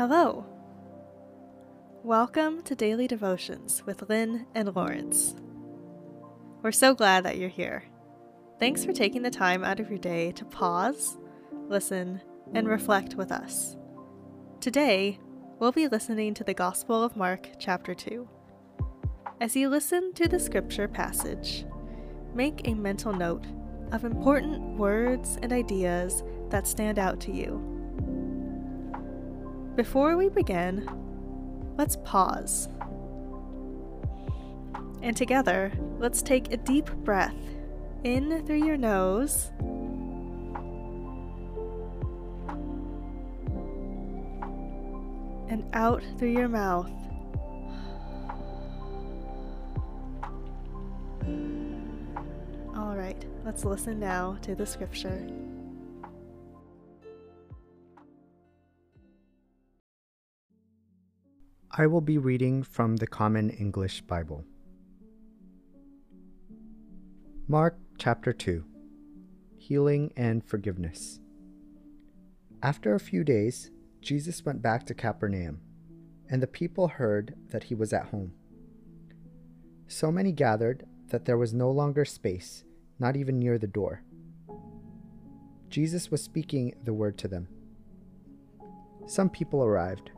Hello. Welcome to Daily Devotions with Lynn and Lawrence. We're so glad that you're here. Thanks for taking the time out of your day to pause, listen, and reflect with us. Today, we'll be listening to the Gospel of Mark, chapter 2. As you listen to the scripture passage, make a mental note of important words and ideas that stand out to you. Before we begin, let's pause. And together, let's take a deep breath in through your nose. And out through your mouth. All right, let's listen now to the scripture. I will be reading from the Common English Bible. Mark chapter 2 Healing and Forgiveness. After a few days, Jesus went back to Capernaum, and the people heard that he was at home. So many gathered that there was no longer space, not even near the door. Jesus was speaking the word to them. Some people arrived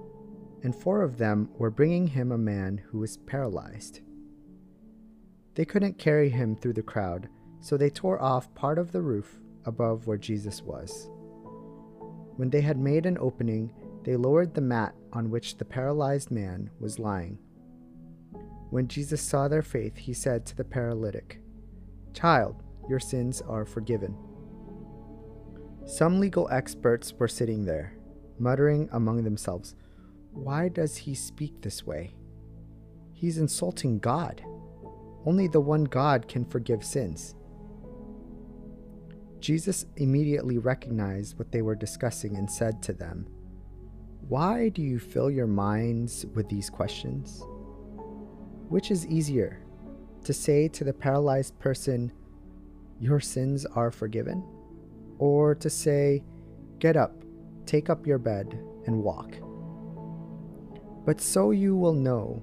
and four of them were bringing him a man who was paralyzed. They couldn't carry him through the crowd, so they tore off part of the roof above where Jesus was. When they had made an opening, they lowered the mat on which the paralyzed man was lying. When Jesus saw their faith, he said to the paralytic, Child, your sins are forgiven. Some legal experts were sitting there, muttering among themselves, why does he speak this way? He's insulting God. Only the one God can forgive sins. Jesus immediately recognized what they were discussing and said to them, Why do you fill your minds with these questions? Which is easier, to say to the paralyzed person, Your sins are forgiven? Or to say, Get up, take up your bed, and walk? But so you will know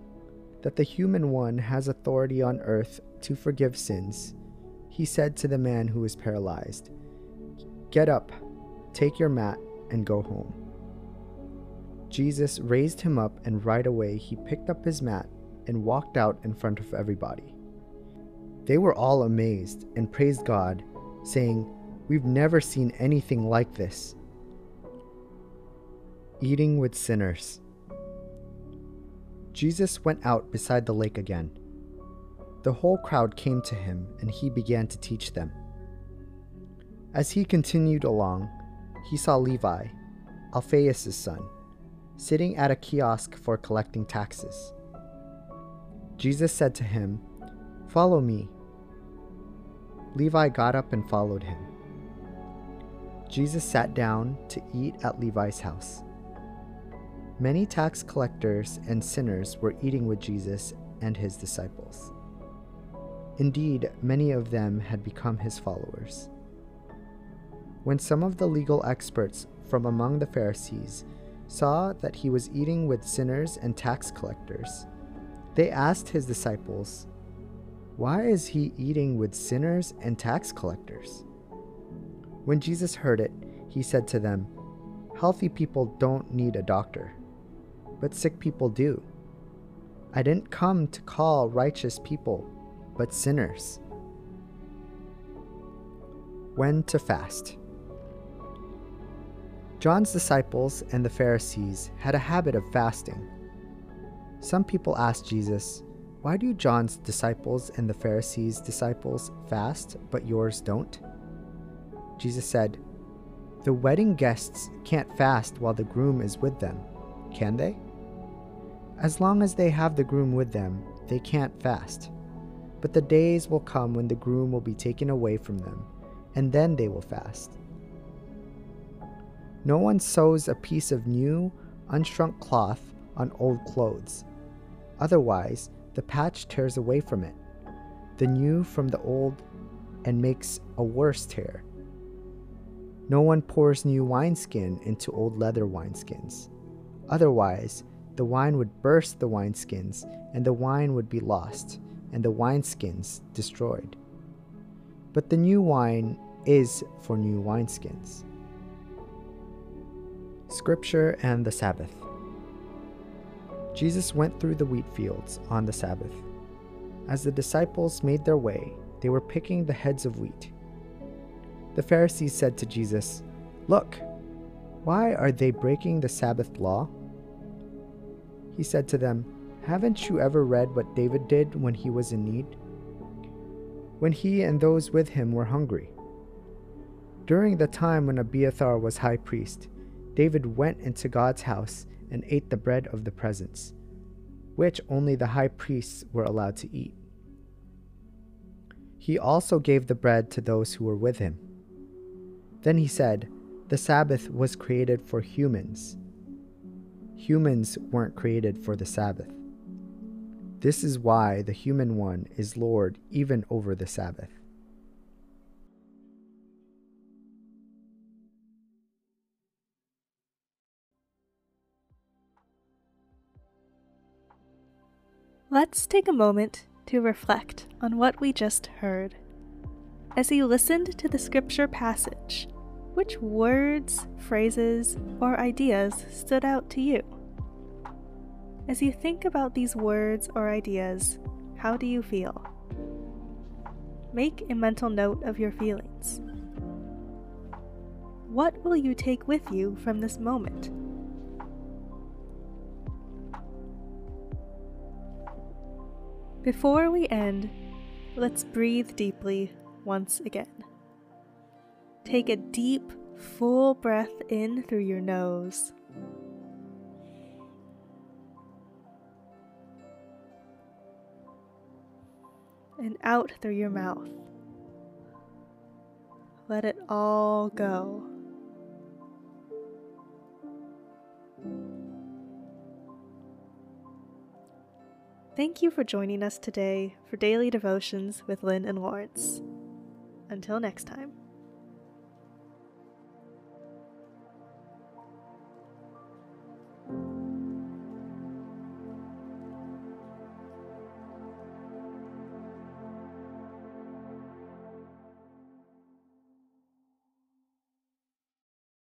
that the human one has authority on earth to forgive sins. He said to the man who was paralyzed, Get up, take your mat, and go home. Jesus raised him up, and right away he picked up his mat and walked out in front of everybody. They were all amazed and praised God, saying, We've never seen anything like this. Eating with sinners. Jesus went out beside the lake again. The whole crowd came to him, and he began to teach them. As he continued along, he saw Levi, Alphaeus' son, sitting at a kiosk for collecting taxes. Jesus said to him, Follow me. Levi got up and followed him. Jesus sat down to eat at Levi's house. Many tax collectors and sinners were eating with Jesus and his disciples. Indeed, many of them had become his followers. When some of the legal experts from among the Pharisees saw that he was eating with sinners and tax collectors, they asked his disciples, Why is he eating with sinners and tax collectors? When Jesus heard it, he said to them, Healthy people don't need a doctor but sick people do. I didn't come to call righteous people, but sinners. When to fast. John's disciples and the Pharisees had a habit of fasting. Some people asked Jesus, Why do John's disciples and the Pharisees' disciples fast, but yours don't? Jesus said, The wedding guests can't fast while the groom is with them, can they? As long as they have the groom with them, they can't fast. But the days will come when the groom will be taken away from them, and then they will fast. No one sews a piece of new, unshrunk cloth on old clothes. Otherwise, the patch tears away from it, the new from the old, and makes a worse tear. No one pours new wineskin into old leather wineskins. Otherwise, the wine would burst the wineskins, and the wine would be lost, and the wineskins destroyed. But the new wine is for new wineskins. Scripture and the Sabbath. Jesus went through the wheat fields on the Sabbath. As the disciples made their way, they were picking the heads of wheat. The Pharisees said to Jesus, Look, why are they breaking the Sabbath law? He said to them, Haven't you ever read what David did when he was in need? When he and those with him were hungry. During the time when Abiathar was high priest, David went into God's house and ate the bread of the presence, which only the high priests were allowed to eat. He also gave the bread to those who were with him. Then he said, The Sabbath was created for humans Humans weren't created for the Sabbath. This is why the human one is Lord even over the Sabbath. Let's take a moment to reflect on what we just heard. As you listened to the scripture passage, which words, phrases, or ideas stood out to you? As you think about these words or ideas, how do you feel? Make a mental note of your feelings. What will you take with you from this moment? Before we end, let's breathe deeply once again. Take a deep, full breath in through your nose. And out through your mouth. Let it all go. Thank you for joining us today for Daily Devotions with Lynn and Lawrence. Until next time.